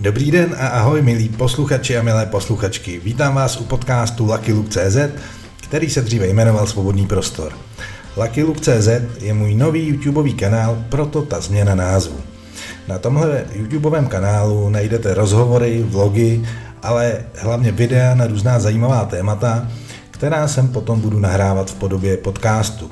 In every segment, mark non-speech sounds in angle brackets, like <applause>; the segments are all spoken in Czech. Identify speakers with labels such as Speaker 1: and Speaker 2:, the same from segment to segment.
Speaker 1: Dobrý den a ahoj milí posluchači a milé posluchačky. Vítám vás u podcastu Lucky Luke.cz, který se dříve jmenoval Svobodný prostor. Lucky Luke.cz je můj nový YouTubeový kanál, proto ta změna názvu. Na tomhle YouTubeovém kanálu najdete rozhovory, vlogy, ale hlavně videa na různá zajímavá témata, která sem potom budu nahrávat v podobě podcastu.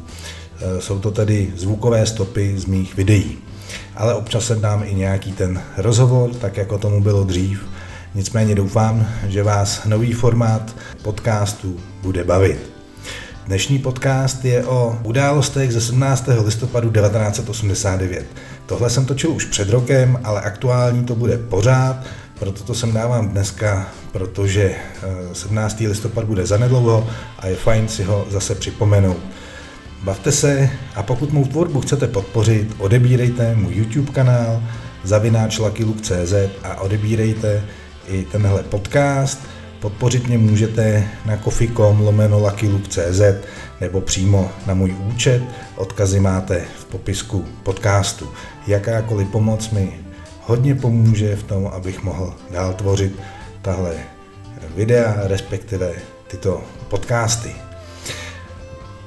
Speaker 1: E, jsou to tedy zvukové stopy z mých videí ale občas se dám i nějaký ten rozhovor, tak jako tomu bylo dřív. Nicméně doufám, že vás nový formát podcastu bude bavit. Dnešní podcast je o událostech ze 17. listopadu 1989. Tohle jsem točil už před rokem, ale aktuální to bude pořád, proto to sem dávám dneska, protože 17. Eh, listopad bude zanedlouho a je fajn si ho zase připomenout. Bavte se a pokud mou tvorbu chcete podpořit, odebírejte můj YouTube kanál zavináč a odebírejte i tenhle podcast. Podpořit mě můžete na kofi.com lomeno nebo přímo na můj účet. Odkazy máte v popisku podcastu. Jakákoliv pomoc mi hodně pomůže v tom, abych mohl dál tvořit tahle videa, respektive tyto podcasty.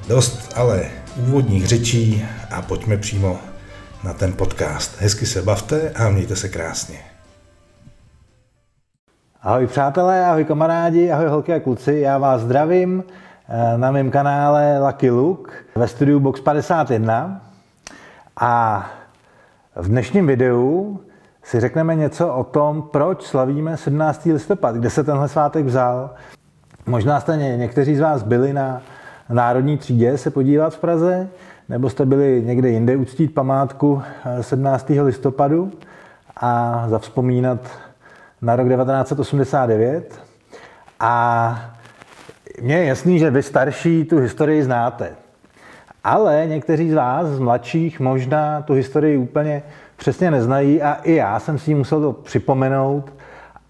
Speaker 1: Dost ale úvodních řečí a pojďme přímo na ten podcast. Hezky se bavte a mějte se krásně.
Speaker 2: Ahoj přátelé, ahoj kamarádi, ahoj holky a kluci, já vás zdravím eh, na mém kanále Lucky Luke ve studiu Box 51 a v dnešním videu si řekneme něco o tom, proč slavíme 17. listopad, kde se tenhle svátek vzal. Možná jste někteří z vás byli na Národní třídě se podívat v Praze, nebo jste byli někde jinde uctít památku 17. Eh, listopadu a zavzpomínat na rok 1989. A mně je jasný, že vy starší tu historii znáte. Ale někteří z vás, z mladších, možná tu historii úplně přesně neznají a i já jsem si ji musel to připomenout.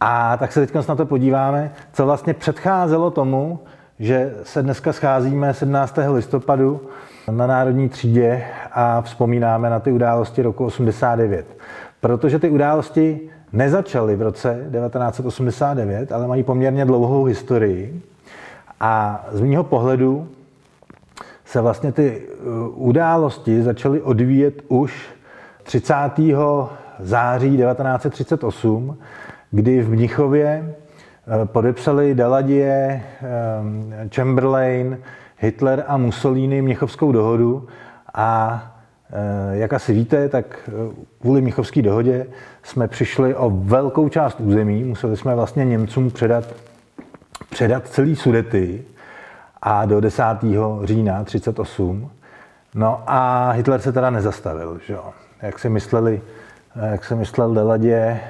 Speaker 2: A tak se teď na to podíváme, co vlastně předcházelo tomu, že se dneska scházíme 17. listopadu na Národní třídě a vzpomínáme na ty události roku 89. Protože ty události nezačaly v roce 1989, ale mají poměrně dlouhou historii. A z mého pohledu se vlastně ty uh, události začaly odvíjet už 30. září 1938, kdy v Mnichově podepsali Daladie, eh, Chamberlain, Hitler a Mussolini Měchovskou dohodu a eh, jak asi víte, tak kvůli Měchovské dohodě jsme přišli o velkou část území. Museli jsme vlastně Němcům předat, předat celý Sudety a do 10. října 38. No a Hitler se teda nezastavil, že jo? Jak si mysleli, jak si myslel Deladě,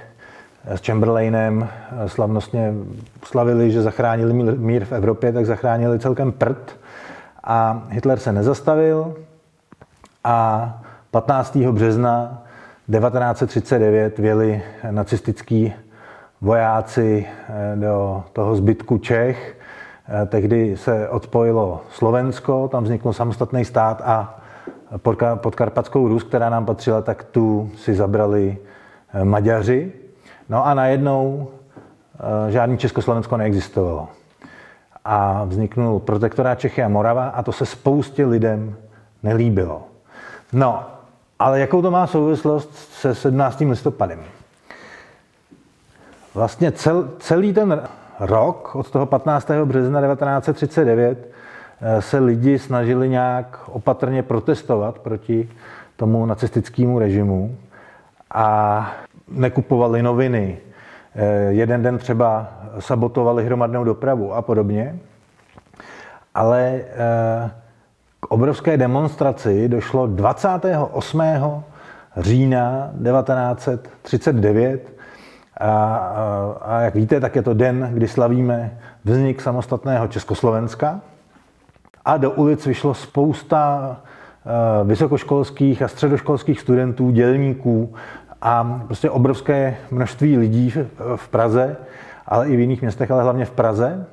Speaker 2: s Chamberlainem eh, slavnostně slavili, že zachránili mír v Evropě, tak zachránili celkem prd. A Hitler se nezastavil a 15. března 1939 věli nacistický vojáci eh, do toho zbytku Čech. Eh, tehdy se odpojilo Slovensko, tam vznikl samostatný stát a podkarpatskou Rus, která nám patřila, tak tu si zabrali Maďaři. No a najednou eh, žádný Československo neexistovalo. A vzniknul protektorát Čechy a Morava a to se spoustě lidem nelíbilo. No, ale jakou to má souvislost se 17. listopadem? Vlastně cel, celý ten rok, od toho 15. března 1939, eh, se lidi snažili nějak opatrně protestovat proti tomu nacistickému režimu. A nekupovali noviny, eh, jeden den třeba sabotovali hromadnou dopravu a podobně. Ale eh, k obrovské demonstraci došlo 28. října 1939 a, a jak víte, tak je to den, kdy slavíme vznik samostatného Československa. A do ulic vyšlo spousta eh, vysokoškolských a středoškolských studentů, dělníků, a prostě obrovské množství lidí v Praze, ale i v jiných městech, ale hlavně v Praze.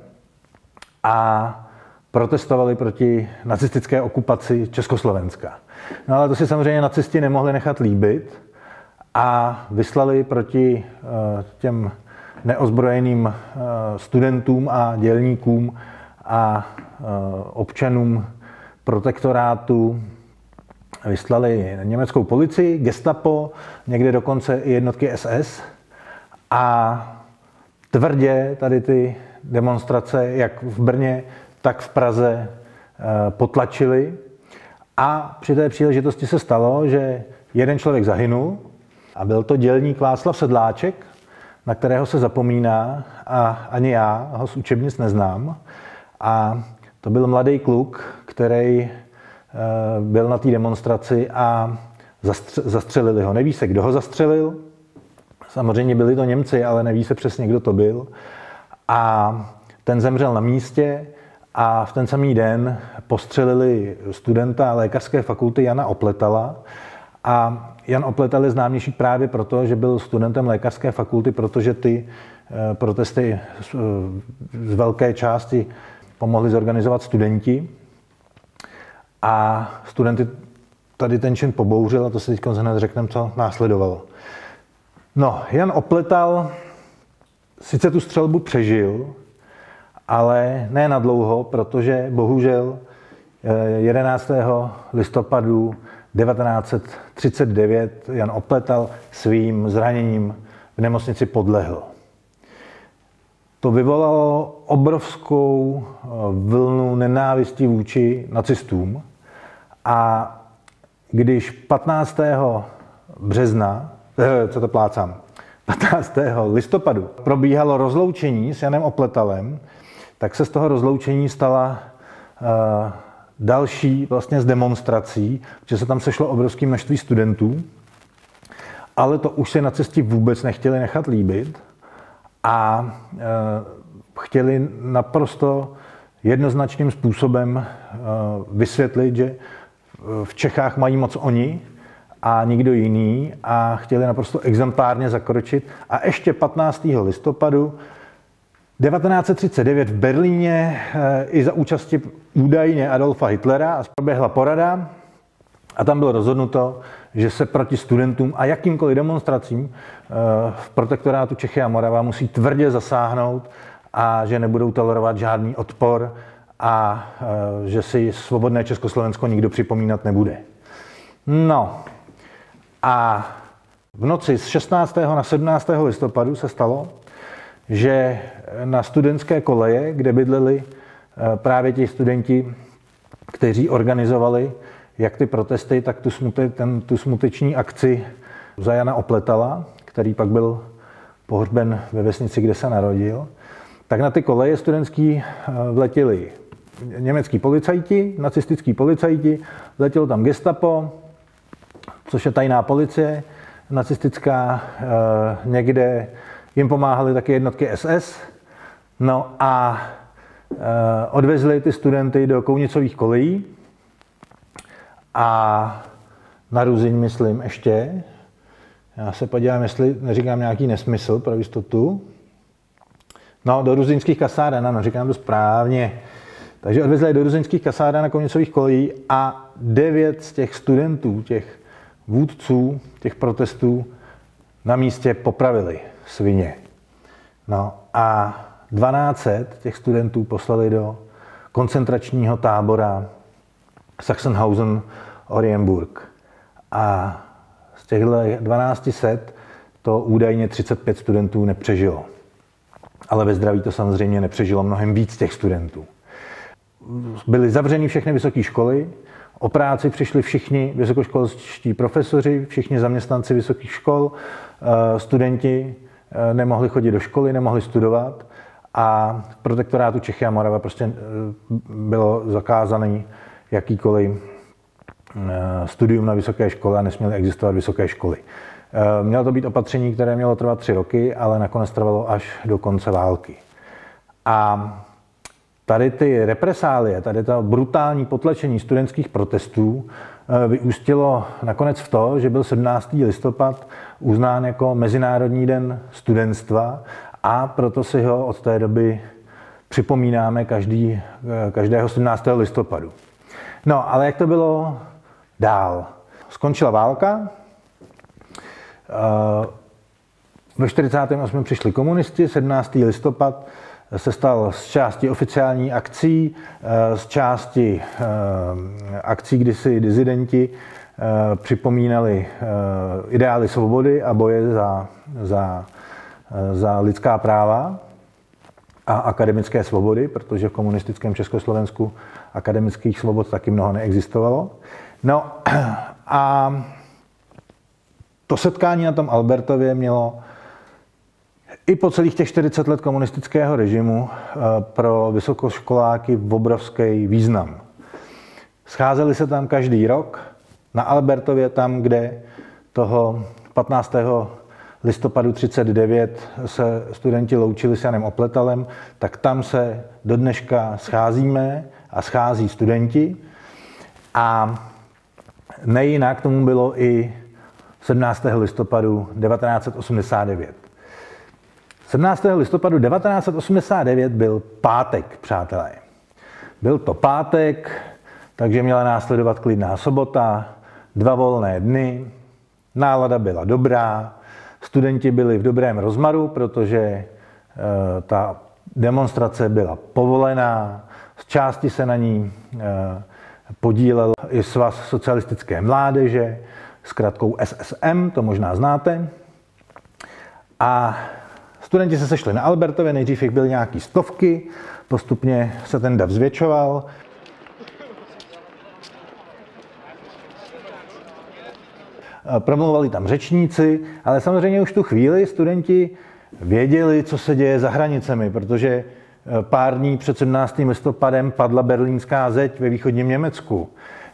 Speaker 2: A protestovali proti nacistické okupaci Československa. No ale to si samozřejmě nacisti nemohli nechat líbit a vyslali proti těm neozbrojeným studentům a dělníkům a občanům protektorátu vyslali německou policii, gestapo, někde dokonce i jednotky SS a tvrdě tady ty demonstrace, jak v Brně, tak v Praze, eh, potlačili. A při té příležitosti se stalo, že jeden člověk zahynul a byl to dělník Václav Sedláček, na kterého se zapomíná a ani já ho z učebnic neznám. A to byl mladý kluk, který byl na té demonstraci a zastřelili ho. Neví se, kdo ho zastřelil. Samozřejmě byli to Němci, ale neví se přesně, kdo to byl. A ten zemřel na místě a v ten samý den postřelili studenta lékařské fakulty Jana Opletala. A Jan Opletal je známější právě proto, že byl studentem lékařské fakulty, protože ty eh, protesty z velké části pomohli zorganizovat studenti. A studenty tady ten čin pobouřil a to si teď hned řekneme, co následovalo. No, Jan Opletal sice tu střelbu přežil, ale ne na dlouho, protože bohužel 11. Eh, listopadu 1939 Jan Opletal svým zraněním v nemocnici podlehl. To vyvolalo obrovskou eh, vlnu nenávistí vůči nacistům a když 15. března, eh, co to plácám, 15. listopadu probíhalo rozloučení s Janem Opletalem, tak se z toho rozloučení stala uh, další vlastně z demonstrací, že se tam sešlo obrovské množství studentů, ale to už se na cestě vůbec nechtěli nechat líbit a uh, chtěli naprosto jednoznačným způsobem uh, vysvětlit, že v Čechách mají moc oni a nikdo jiný a chtěli naprosto exemplárně zakročit. A ještě 15. listopadu 1939 v Berlíně eh, i za účasti údajně Adolfa Hitlera proběhla porada a tam bylo rozhodnuto, že se proti studentům a jakýmkoliv demonstracím eh, v protektorátu Čechy a Morava musí tvrdě zasáhnout a že nebudou tolerovat žádný odpor a eh, že si svobodné Československo nikdo připomínat nebude. No a v noci z 16. na 17. listopadu se stalo, že na studentské koleje, kde bydleli eh, právě ti studenti, kteří organizovali jak ty protesty, tak tu, smute, ten, tu smuteční akci za Jana Opletala, který pak byl pohřben ve vesnici, kde se narodil, tak na ty koleje studentský eh, vletěli německý policajti, nacistický policajti, vletělo tam gestapo, což je tajná policie, nacistická, eh, někde jim pomáhaly taky jednotky SS, no a eh, odvezli ty studenty do Kounicových kolejí a na Ruziň, myslím, ještě. Já se podívám, jestli neříkám nějaký nesmysl pro jistotu. No, do ruzinských kasáren, ano, říkám to správně. Takže odvezli do ruzinských kasáren na Kounicových kolejí a devět z těch studentů, těch vůdců těch protestů na místě popravili svině. No a 1200 těch studentů poslali do koncentračního tábora Sachsenhausen Orienburg. A z těchto 1200 to údajně 35 studentů nepřežilo. Ale ve zdraví to samozřejmě nepřežilo mnohem víc těch studentů. Byly zavřeny všechny vysoké školy, O práci přišli všichni vysokoškolští profesoři, všichni zaměstnanci vysokých škol, eh, studenti eh, nemohli chodit do školy, nemohli studovat a v protektorátu Čechy a Morava prostě eh, bylo zakázané jakýkoliv studium na vysoké škole a nesměly existovat vysoké školy. Mělo to být opatření, které mělo trvat tři roky, ale nakonec trvalo až do konce války. A tady ty represálie, tady to brutální potlačení studentských protestů eh, vyústilo nakonec v to, že byl 17. listopad uznán jako Mezinárodní den studentstva a proto si ho od té doby připomínáme každý, eh, každého 17. listopadu. No, ale jak to bylo dál? Skončila válka, Ve 48. přišli komunisti, 17. listopad se stal z části oficiální akcí, z části akcí, kdy si dizidenti připomínali ideály svobody a boje za, za, za lidská práva a akademické svobody, protože v komunistickém Československu akademických svobod taky mnoho neexistovalo. No <clears throat> a to setkání na tom Albertově mělo i po celých těch 40 let komunistického režimu eh, pro vysokoškoláky obrovský význam. Scházeli se tam každý rok, na Albertově tam, kde toho 15 listopadu 39 se studenti loučili s Janem Opletalem, tak tam se do dneška scházíme a schází studenti. A nejinak tomu bylo i 17. listopadu 1989. 17. listopadu 1989 byl pátek, přátelé. Byl to pátek, takže měla následovat klidná sobota, dva volné dny, nálada byla dobrá, Studenti byli v dobrém rozmaru, protože eh, ta demonstrace byla povolená, z části se na ní eh, podílel i svaz socialistické mládeže s kratkou SSM, to možná znáte. A studenti se sešli na Albertově, nejdřív jich byly nějaký stovky, postupně se ten dav zvětšoval. promluvali tam řečníci, ale samozřejmě už tu chvíli studenti věděli, co se děje za hranicemi, protože e, pár dní před 17. listopadem padla berlínská zeď ve východním Německu.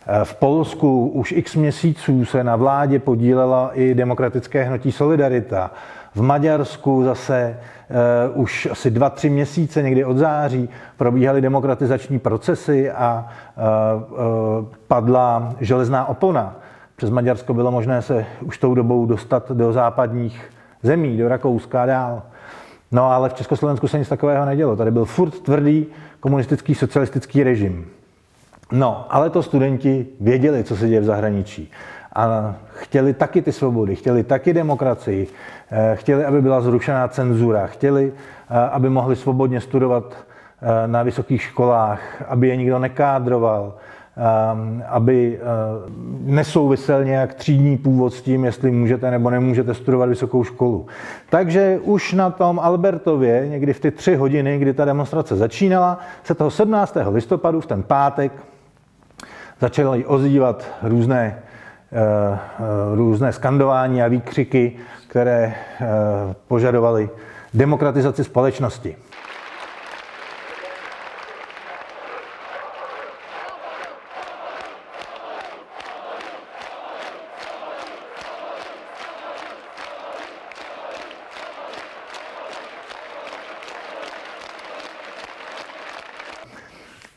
Speaker 2: E, v Polsku už x měsíců se na vládě podílela i demokratické hnutí Solidarita. V Maďarsku zase uh, už asi dva, tři měsíce, někdy od září, probíhaly demokratizační procesy a uh, uh, padla železná opona. Přes Maďarsko bylo možné se už tou dobou dostat do západních zemí, do Rakouska a dál. No ale v Československu se nic takového nedělo. Tady byl furt tvrdý komunistický socialistický režim. No, ale to studenti věděli, co se děje v zahraničí. A chtěli taky ty svobody, chtěli taky demokracii, eh, chtěli, aby byla zrušená cenzura, chtěli, eh, aby mohli svobodně studovat eh, na vysokých školách, aby je nikdo nekádroval, Ehm, aby nesouvisel nějak třídní původ s tím, jestli můžete nebo nemůžete studovat vysokou školu. Takže už na tom Albertově, někdy v ty tři hodiny, kdy ta demonstrace začínala, se toho 17. listopadu, v ten pátek, začaly ozývat různé, různé skandování a výkřiky, které eh, požadovaly demokratizaci společnosti.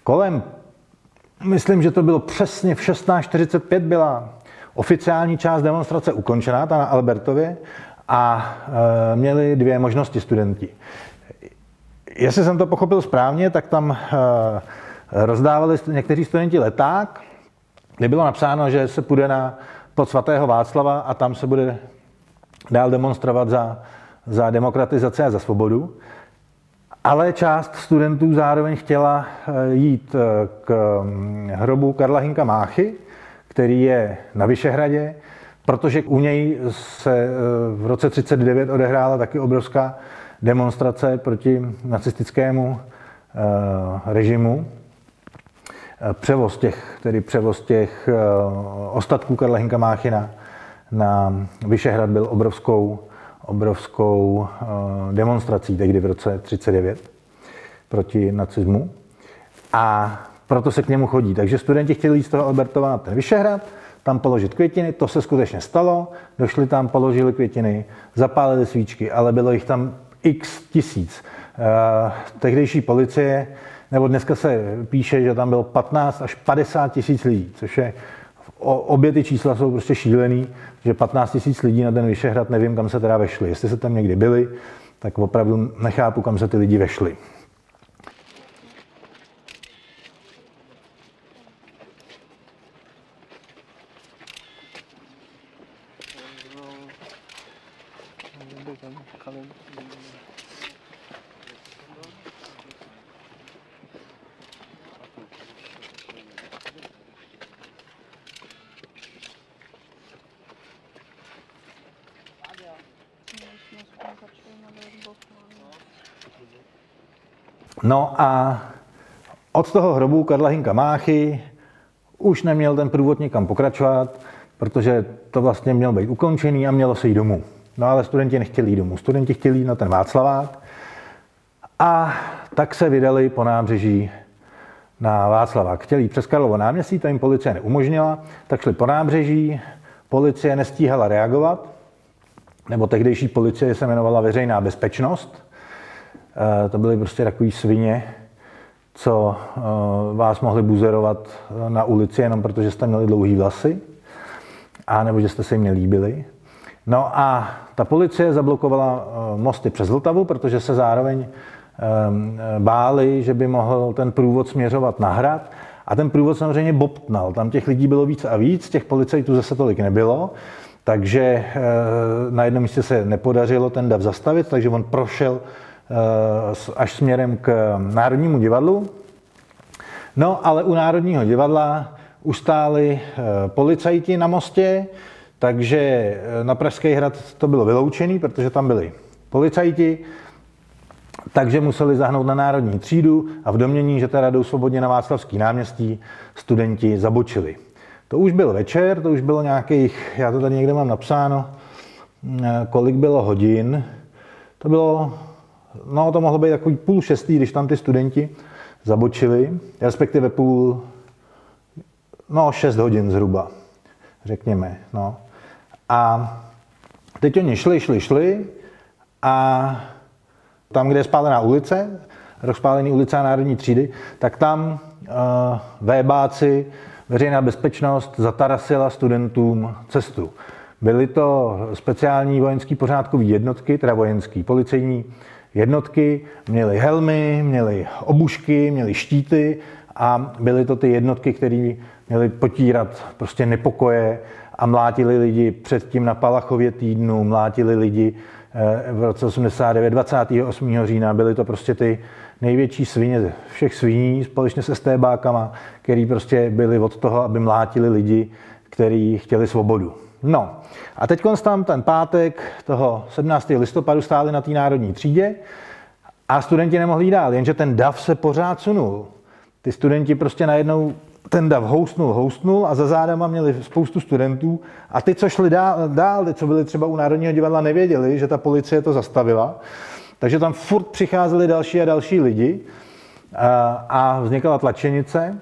Speaker 2: Kolem, myslím, že to bylo přesně v 16.45 byla oficiální část demonstrace ukončená, ta na Albertově, a e, měli dvě možnosti studenti. Jestli jsem to pochopil správně, tak tam e, rozdávali někteří studenti leták, kde bylo napsáno, že se půjde na pod svatého Václava a tam se bude dál demonstrovat za, za demokratizaci a za svobodu. Ale část studentů zároveň chtěla eh, jít eh, k hrobu Karla Hinka Máchy, který je na Vyšehradě, protože u něj se eh, v roce 39 odehrála taky obrovská demonstrace proti nacistickému režimu. Převoz těch, tedy převoz těch ostatků Karla Hinka Máchy na, Vyšehrad byl obrovskou obrovskou demonstrací tehdy v roce 39 proti nacismu. A proto se k němu chodí. Takže studenti chtěli jít z toho Albertova na ten Vyšehrad, tam položit květiny, to se skutečně stalo, došli tam, položili květiny, zapálili svíčky, ale bylo jich tam x tisíc. Eh, tehdejší policie, nebo dneska se píše, že tam bylo 15 až 50 tisíc lidí, což je obě ty čísla jsou prostě šílený, že 15 tisíc lidí na ten Vyšehrad, nevím, kam se teda vešli. Jestli se tam někdy byli, tak opravdu nechápu, kam se ty lidi vešli. No a od toho hrobu Karla Hinka Máchy už neměl ten průvod někam pokračovat, protože to vlastně měl být ukončený a mělo se jít domů. No ale studenti nechtěli jít domů. Studenti chtěli jít na ten Václavák a tak se vydali po nábřeží na Václavák. Chtěli jít přes Karlovo náměstí, to jim policie neumožnila, tak šli po nábřeží, policie nestíhala reagovat, nebo tehdejší policie se jmenovala Veřejná bezpečnost. Eh, to byly prostě takový svině, co eh, vás mohli buzerovat na ulici jenom protože jste měli dlouhý vlasy, a nebo že jste se jim nelíbili. No a ta policie zablokovala eh, mosty přes Vltavu, protože se zároveň báli, že by mohl ten průvod směřovat na hrad. A ten průvod samozřejmě bobtnal. Tam těch lidí bylo víc a víc, těch policajtů zase tolik nebylo. Takže na jednom místě se nepodařilo ten dav zastavit, takže on prošel až směrem k Národnímu divadlu. No, ale u Národního divadla ustáli e, policajti na mostě, takže na Pražský hrad to bylo vyloučené, protože tam byli policajti, takže museli zahnout na národní třídu a v domění, že teda jdou svobodně na Václavský náměstí, studenti zabočili. To už byl večer, to už bylo nějakých, já to tady někde mám napsáno, eh, kolik bylo hodin. To bylo, no to mohlo být takový půl šestý, když tam ty studenti zabočili, respektive půl, no šest hodin zhruba, řekněme. No. A teď oni šli, šli, šli a tam, kde je spálená ulice, rozpálený ulice a národní třídy, tak tam uh, vébáci, veřejná bezpečnost zatarasila studentům cestu. Byly to speciální vojenský pořádkové jednotky, teda vojenský, policejní jednotky, měly helmy, měly obušky, měly štíty a byly to ty jednotky, které měly potírat prostě nepokoje a mlátili lidi předtím na Palachově týdnu, mlátili lidi Eh, v roce 89, 28. října, byly to prostě ty největší svině všech sviní společně se stébákama, který prostě byli od toho, aby mlátili lidi, kteří chtěli svobodu. No a teď tam ten pátek toho 17. listopadu stáli na té národní třídě a studenti nemohli jít dál, jenže ten dav se pořád sunul. Ty studenti prostě najednou ten dav houstnul, houstnul a za zádama měli spoustu studentů a ty, co šli dál, dál, ty, co byli třeba u Národního divadla, nevěděli, že ta policie to zastavila. Takže tam furt přicházeli další a další lidi a, a vznikala tlačenice.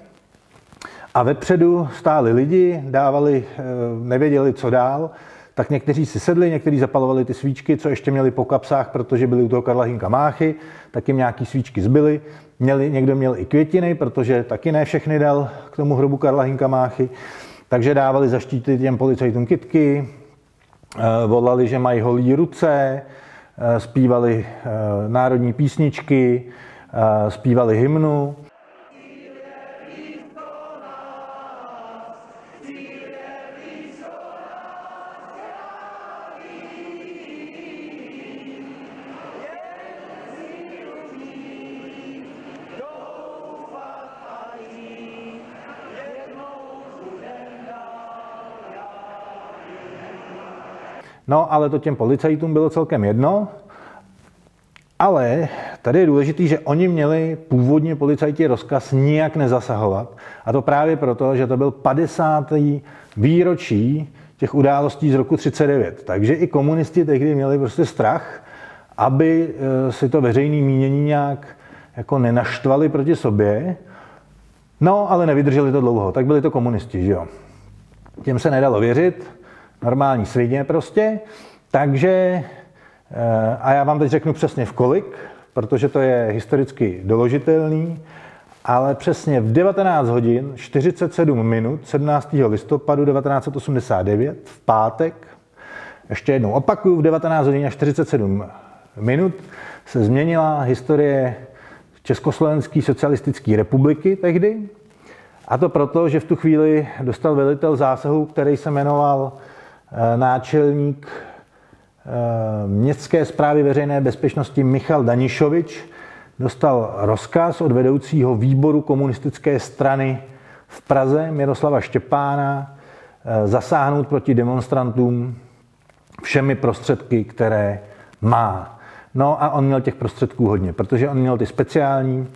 Speaker 2: A vepředu stáli lidi, dávali, e, nevěděli, co dál, tak někteří si sedli, někteří zapalovali ty svíčky, co ještě měli po kapsách, protože byli u toho Karla Hinka Máchy, tak jim nějaký svíčky zbyly. Měli, někdo měl i květiny, protože taky ne všechny dal k tomu hrobu Karla Hinka Máchy, takže dávali zaštítit těm policajtům kitky, eh, volali, že mají holí ruce, eh, zpívali eh, národní písničky, zpívali hymnu. No, ale to těm policajtům bylo celkem jedno. Ale tady je důležité, že oni měli původně policajti rozkaz nijak nezasahovat. A to právě proto, že to byl 50. výročí těch událostí z roku 39. Takže i komunisti tehdy měli prostě strach, aby e, si to veřejné mínění nějak jako nenaštvali proti sobě. No, ale nevydrželi to dlouho. Tak byli to komunisti, že jo. Těm se nedalo věřit, normální svině prostě. Takže, eh, a já vám teď řeknu přesně v kolik, protože to je historicky doložitelný, ale přesně v 19 hodin 47 minut 17. listopadu 1989 v pátek, ještě jednou opakuju, v 19 hodin a 47 minut se změnila historie Československé socialistické republiky tehdy. A to proto, že v tu chvíli dostal velitel zásahu, který se jmenoval náčelník městské zprávy veřejné bezpečnosti Michal Danišovič dostal rozkaz od vedoucího výboru komunistické strany v Praze Miroslava Štěpána zasáhnout proti demonstrantům všemi prostředky, které má. No a on měl těch prostředků hodně, protože on měl ty speciální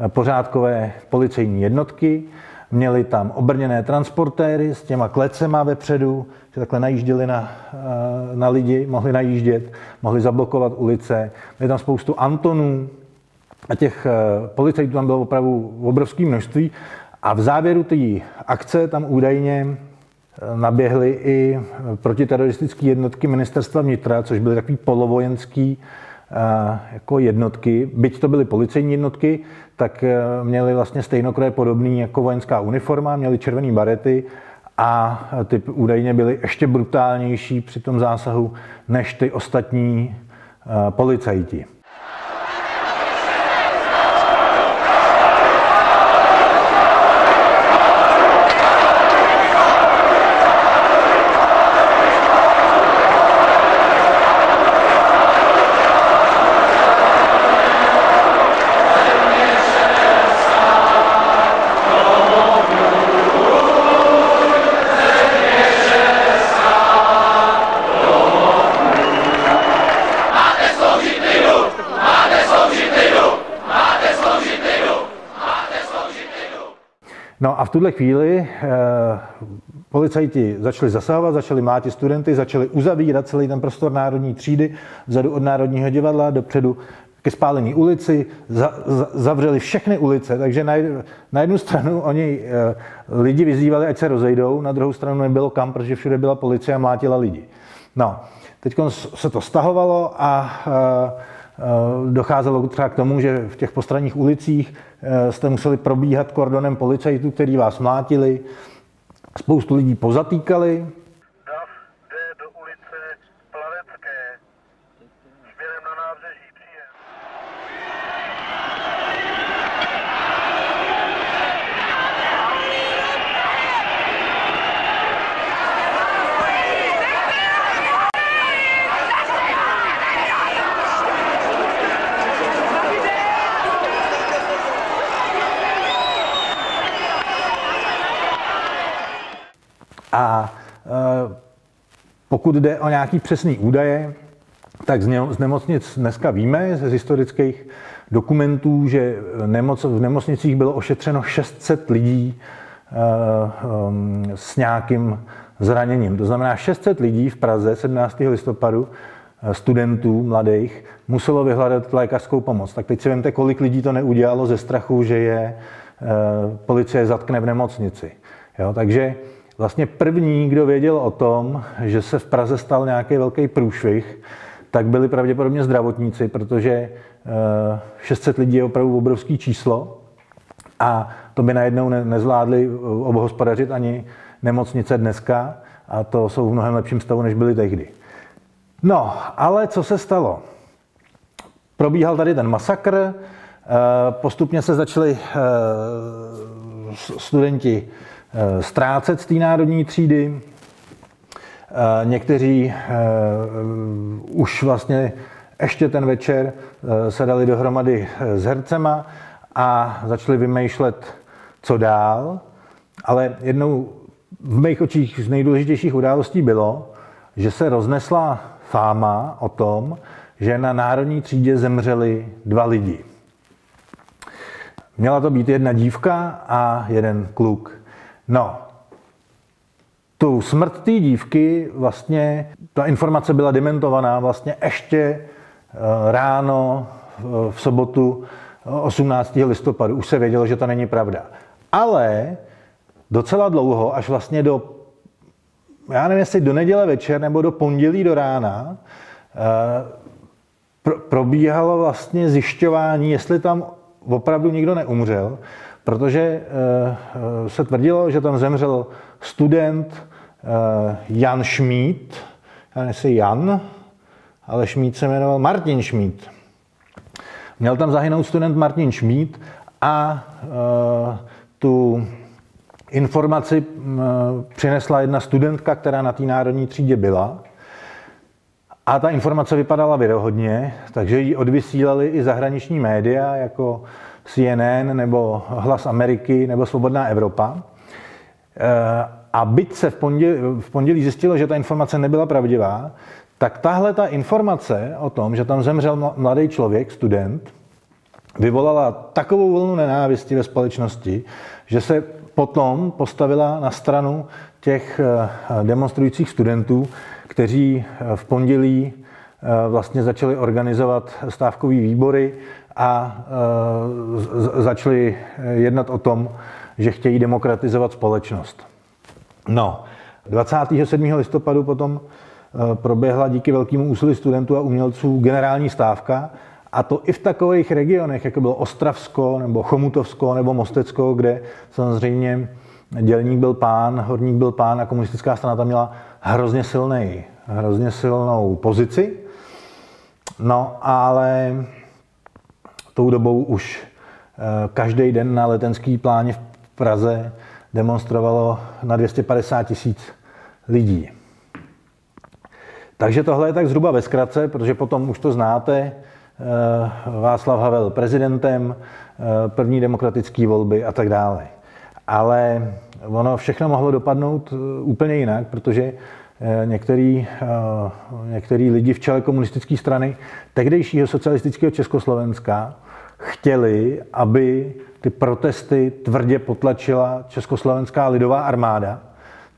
Speaker 2: eh, pořádkové policejní jednotky, měli tam obrněné transportéry s těma klecema vepředu, že takhle najížděli na, eh, na lidi, mohli najíždět, mohli zablokovat ulice, měli tam spoustu Antonů a těch eh, policajtů tam bylo opravdu obrovské množství. A v závěru té akce tam údajně naběhly i protiteroristické jednotky ministerstva vnitra, což byly takový polovojenský eh, jako jednotky, byť to byly policejní jednotky, tak eh, měly vlastně stejnokroje podobný jako vojenská uniforma, měly červené barety a ty údajně byly ještě brutálnější při tom zásahu než ty ostatní eh, policajti. Tuhle chvíli eh, policajti začali zasahovat, začali mlátit studenty, začali uzavírat celý ten prostor Národní třídy, vzadu od Národního divadla, dopředu ke spálení ulici, za, za, zavřeli všechny ulice, takže na, na jednu stranu oni eh, lidi vyzývali, ať se rozejdou, na druhou stranu nebylo kam, protože všude byla policie a mlátila lidi. No, teď se to stahovalo a Eh, docházelo třeba k tomu, že v těch postranních ulicích eh, jste museli probíhat kordonem policajtů, který vás mlátili, spoustu lidí pozatýkali, A e, pokud jde o nějaký přesný údaje, tak z nemocnic dneska víme z historických dokumentů, že nemoc, v nemocnicích bylo ošetřeno 600 lidí e, s nějakým zraněním. To znamená 600 lidí v Praze 17. listopadu, e, studentů mladých, muselo vyhledat lékařskou pomoc. Tak teď si vemte, kolik lidí to neudělalo ze strachu, že je policie zatkne v nemocnici. Jo, takže vlastně první, kdo věděl o tom, že se v Praze stal nějaký velký průšvih, tak byli pravděpodobně zdravotníci, protože 600 eh, lidí je opravdu obrovský číslo a to by najednou nezvládli eh, obhospodařit ani nemocnice dneska a to jsou v mnohem lepším stavu, než byly tehdy. No, ale co se stalo? Probíhal tady ten masakr, eh, postupně se začali studenti ztrácet z té národní třídy. Eh, někteří eh, už vlastně ještě ten večer se dali dohromady s hercema a začali vymýšlet, co dál. Ale jednou v mých očích z nejdůležitějších událostí bylo, že se roznesla fáma o tom, že na národní třídě zemřeli dva lidi. Měla to být jedna dívka a jeden kluk. No, tu smrt té dívky vlastně, ta informace byla dementovaná vlastně ještě eh, ráno v sobotu 18. listopadu. Už se vědělo, že to není pravda. Ale docela dlouho, až vlastně do, já nevím, jestli do neděle večer nebo do pondělí do rána, eh, probíhalo vlastně zjišťování, jestli tam opravdu nikdo neumřel, protože eh, eh, se tvrdilo, že tam zemřel student eh, Jan Šmít, já nevím, Jan, ale Šmít se jmenoval Martin Šmít. Měl tam zahynout student Martin Šmít a tu informaci přinesla jedna studentka, která na té národní třídě byla. A ta informace vypadala věrohodně, takže ji odvysílali i zahraniční média, jako CNN nebo Hlas Ameriky nebo Svobodná Evropa. Eh, a byť se v pondělí, v pondělí zjistilo, že ta informace nebyla pravdivá, tak tahle ta informace o tom, že tam zemřel mladý člověk, student, vyvolala takovou vlnu nenávisti ve společnosti, že se potom postavila na stranu těch eh, demonstrujících studentů, kteří eh, v pondělí vlastně začali organizovat stávkové výbory a začali jednat o tom, že chtějí demokratizovat společnost. No, 27. listopadu potom proběhla díky velkému úsilí studentů a umělců generální stávka, a to i v takových regionech, jako bylo Ostravsko, nebo Chomutovsko, nebo Mostecko, kde samozřejmě dělník byl pán, horník byl pán a komunistická strana tam měla hrozně silný, hrozně silnou pozici. No, ale tou dobou už eh, každý den na letenský pláně v Praze demonstrovalo na 250 tisíc lidí. Takže tohle je tak zhruba ve zkratce, protože potom už to znáte. Eh, Václav Havel prezidentem, eh, první demokratické volby a tak dále. Ale ono všechno mohlo dopadnout úplně jinak, protože některý, některý lidi v čele komunistické strany tehdejšího socialistického Československa chtěli, aby ty protesty tvrdě potlačila Československá lidová armáda,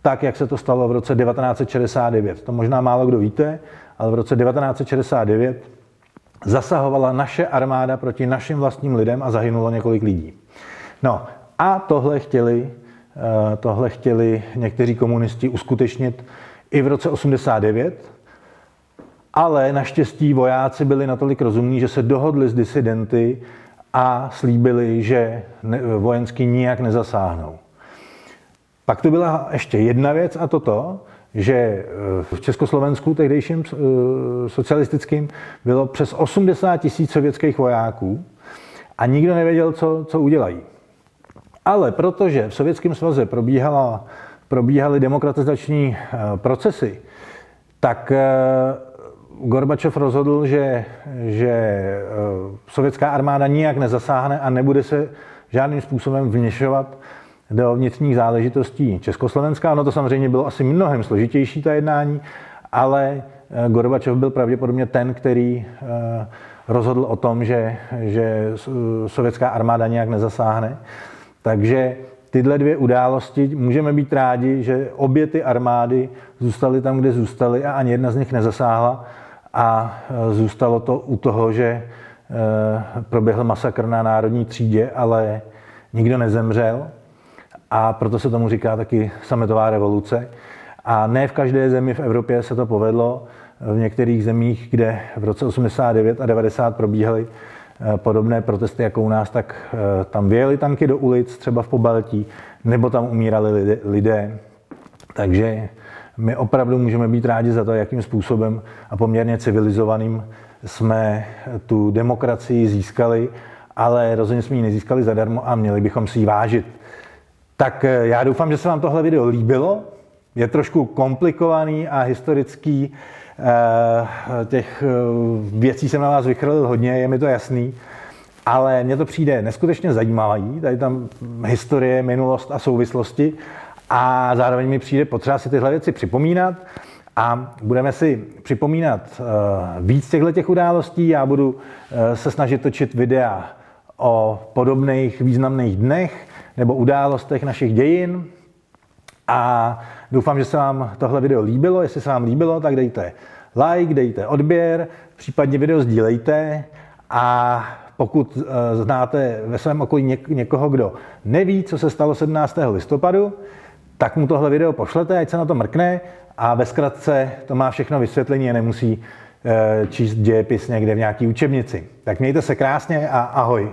Speaker 2: tak, jak se to stalo v roce 1969. To možná málo kdo víte, ale v roce 1969 zasahovala naše armáda proti našim vlastním lidem a zahynulo několik lidí. No a tohle chtěli, eh, tohle chtěli někteří komunisti uskutečnit i v roce 89, ale naštěstí vojáci byli natolik rozumní, že se dohodli s disidenty a slíbili, že vojensky nijak nezasáhnou. Pak tu byla ještě jedna věc a toto, že eh, v Československu tehdejším eh, socialistickým bylo přes 80 tisíc sovětských vojáků a nikdo nevěděl, co, co udělají. Ale protože v Sovětském svaze probíhala, probíhaly demokratizační eh, procesy, tak Gorbačov rozhodl, že, že sovětská armáda nijak nezasáhne a nebude se žádným způsobem vněšovat do vnitřních záležitostí Československa. Ono to samozřejmě bylo asi mnohem složitější, ta jednání, ale eh, Gorbačov byl pravděpodobně ten, který eh, rozhodl o tom, že, že sovětská armáda nějak nezasáhne. Takže tyhle dvě události můžeme být rádi, že obě ty armády zůstaly tam, kde zůstaly a ani jedna z nich nezasáhla a eh, zůstalo to u toho, že proběhl masakr na národní třídě, ale nikdo nezemřel a proto se tomu říká taky sametová revoluce. A ne v každé zemi v Evropě se to povedlo. V některých zemích, kde v roce 89 a 90 probíhaly podobné protesty jako u nás, tak eh, tam vyjeli tanky do ulic, třeba v Pobaltí, nebo tam umírali lidé. Takže my opravdu můžeme být rádi za to, jakým způsobem a poměrně civilizovaným jsme tu demokracii získali, ale rozhodně jsme ji nezískali zadarmo a měli bychom si ji vážit. Tak eh, já doufám, že se vám tohle video líbilo. Je trošku komplikovaný a historický. Eh, těch eh, věcí jsem na vás vychrlil hodně, je mi to jasný. Ale mně to přijde neskutečně zajímavý, tady tam historie, minulost a souvislosti. A zároveň mi přijde potřeba si tyhle věci připomínat. A budeme si připomínat víc těchto těch událostí. Já budu se snažit točit videa o podobných významných dnech nebo událostech našich dějin. A doufám, že se vám tohle video líbilo. Jestli se vám líbilo, tak dejte like, dejte odběr, případně video sdílejte a pokud eh, znáte ve svém okolí někoho, kdo neví, co se stalo 17. listopadu, tak mu tohle video pošlete, ať se na to mrkne a ve zkratce to má všechno vysvětlení a nemusí eh, číst dějepis někde v nějaký učebnici. Tak mějte se krásně a ahoj.